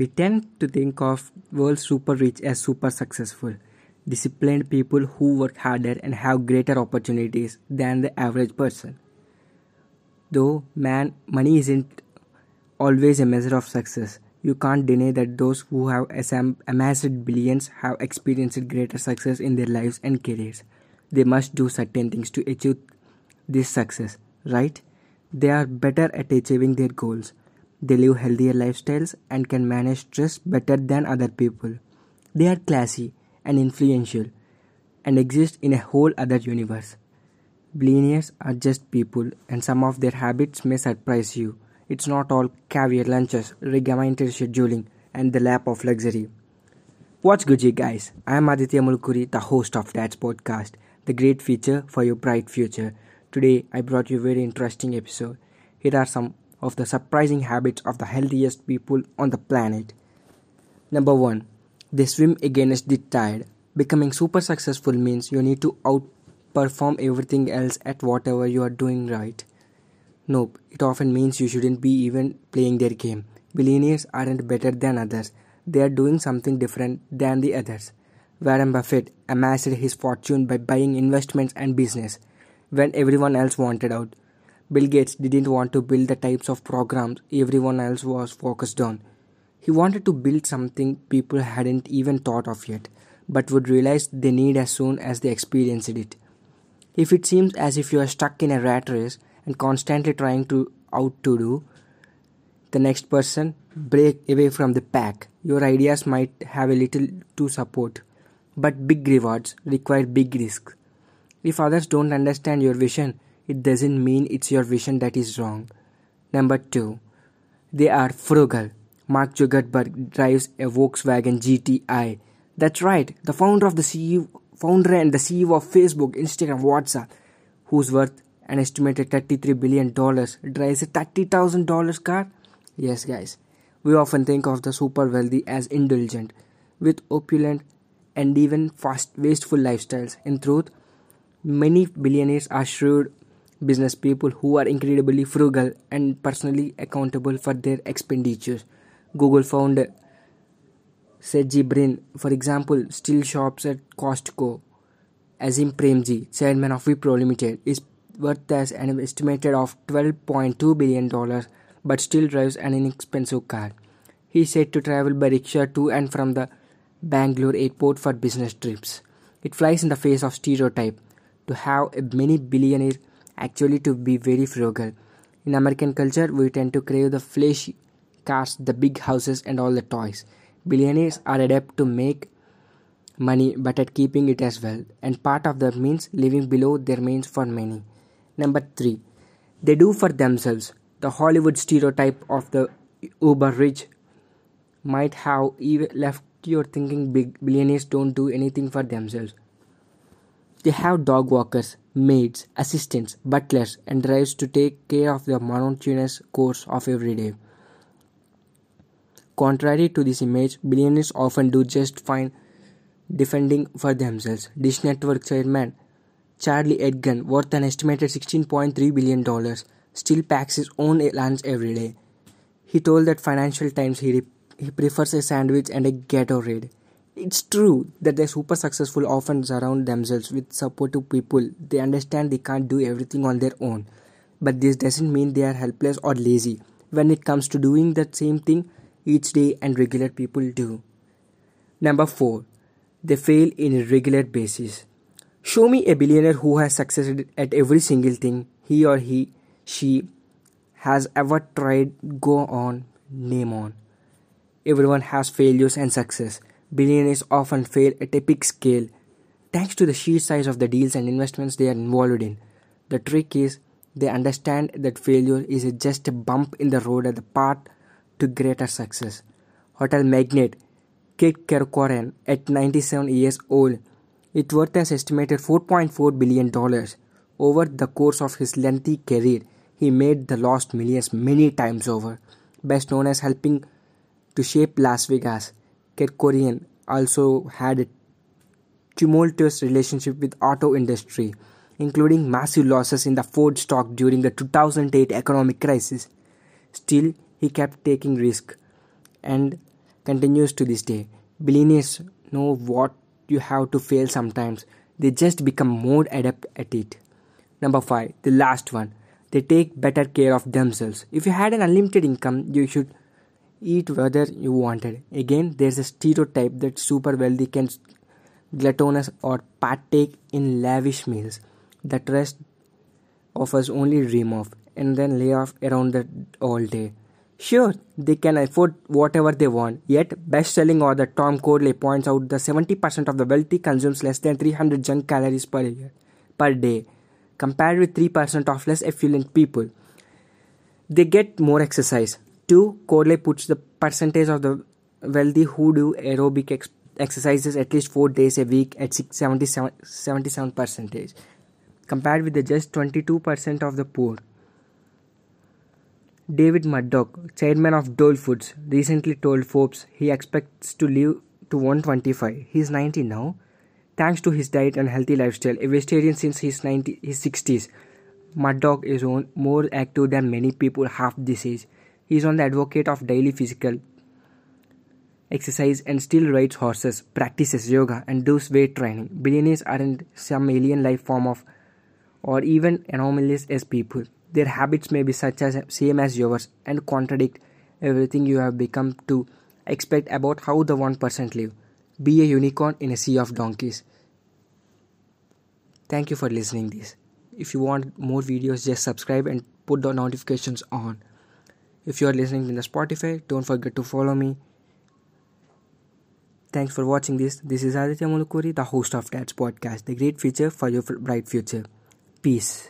We tend to think of world super rich as super successful, disciplined people who work harder and have greater opportunities than the average person. Though man money isn't always a measure of success, you can't deny that those who have amassed billions have experienced greater success in their lives and careers. They must do certain things to achieve this success, right? They are better at achieving their goals. They live healthier lifestyles and can manage stress better than other people. They are classy and influential and exist in a whole other universe. Billionaires are just people, and some of their habits may surprise you. It's not all caviar lunches, regimented scheduling, and the lap of luxury. What's good, you guys? I'm Aditya Mulkuri, the host of Dad's podcast, the great feature for your bright future. Today, I brought you a very interesting episode. Here are some of the surprising habits of the healthiest people on the planet. Number 1. They swim against the tide. Becoming super successful means you need to outperform everything else at whatever you are doing right. Nope, it often means you shouldn't be even playing their game. Billionaires aren't better than others, they are doing something different than the others. Warren Buffett amassed his fortune by buying investments and business when everyone else wanted out. Bill Gates didn't want to build the types of programs everyone else was focused on. He wanted to build something people hadn't even thought of yet, but would realize they need as soon as they experienced it. If it seems as if you are stuck in a rat race and constantly trying to out to do the next person, break away from the pack. Your ideas might have a little to support, but big rewards require big risks. If others don't understand your vision, it doesn't mean it's your vision that is wrong. Number 2. They are frugal. Mark Zuckerberg drives a Volkswagen GTI. That's right, the founder of the CEO, founder and the CEO of Facebook, Instagram, WhatsApp, who's worth an estimated 33 billion dollars drives a $30,000 car. Yes, guys, we often think of the super wealthy as indulgent, with opulent and even fast wasteful lifestyles. In truth, many billionaires are shrewd business people who are incredibly frugal and personally accountable for their expenditures. Google founder Sergey Brin, for example, still shops at Costco. Azim Premji, chairman of Wipro Limited, is worth as an estimated of $12.2 billion but still drives an inexpensive car. He is said to travel by rickshaw to and from the Bangalore airport for business trips. It flies in the face of stereotype to have a many billionaire actually to be very frugal. In American culture, we tend to crave the flashy cars, the big houses, and all the toys. Billionaires are adept to make money but at keeping it as well, and part of that means living below their means for many. Number 3. They do for themselves. The Hollywood stereotype of the uber rich might have left you thinking big billionaires don't do anything for themselves. They have dog walkers, maids, assistants, butlers, and drives to take care of the monotonous course of every day. Contrary to this image, billionaires often do just fine defending for themselves. Dish Network chairman Charlie Ergen, worth an estimated $16.3 billion, still packs his own lunch every day. He told that Financial Times he, he prefers a sandwich and a Gatorade. It's true that the super successful often surround themselves with supportive people. They understand they can't do everything on their own. But this doesn't mean they are helpless or lazy when it comes to doing the same thing each day and regular people do. Number 4. They fail in a regular basis. Show me a billionaire who has succeeded at every single thing he or he she has ever tried go on name on. Everyone has failures and success Billionaires often fail at big scale thanks to the sheer size of the deals and investments they are involved in. The trick is they understand that failure is just a bump in the road at the path to greater success. Hotel magnate Kirk Kerkorian, at 97 years old, it worth an estimated $4.4 billion. Over the course of his lengthy career, he made the lost millions many times over, best known as helping to shape Las Vegas. Kerkorian also had a tumultuous relationship with auto industry, including massive losses in the Ford stock during the 2008 economic crisis. Still, he kept taking risk and continues to this day. Billionaires know what you have to fail sometimes. They just become more adept at it. Number 5. The last one. They take better care of themselves. If you had an unlimited income, you should eat whether you wanted. Again, there's a stereotype that super wealthy can gluttonous or partake in lavish meals that rest of us only dream of and then lay off around that all day. Sure, they can afford whatever they want, yet best-selling author Tom Corley points out that 70% of the wealthy consumes less than 300 junk calories per year, per day, compared with 3% of less affluent people. They get more exercise. 2. Corley puts the percentage of the wealthy who do aerobic ex- exercises at least 4 days a week at 77, 77% compared with the just 22% of the poor. David Murdock, chairman of Dole Foods, recently told Forbes he expects to live to 125. He's 90 now. Thanks to his diet and healthy lifestyle, a vegetarian since his 90, his 60s, Murdock is more active than many people half this age. He is on the advocate of daily physical exercise and still rides horses, practices yoga, and does weight training. Billionaires aren't some alien life form of or even anomalous as people. Their habits may be such as same as yours and contradict everything you have become to expect about how the 1% live. Be a unicorn in a sea of donkeys. Thank you for listening this. If you want more videos just subscribe and put the notifications on. If you are listening in the Spotify, don't forget to follow me. Thanks for watching this. This is Aditya Mulukuri, the host of Dad's podcast, the great future for your bright future. Peace.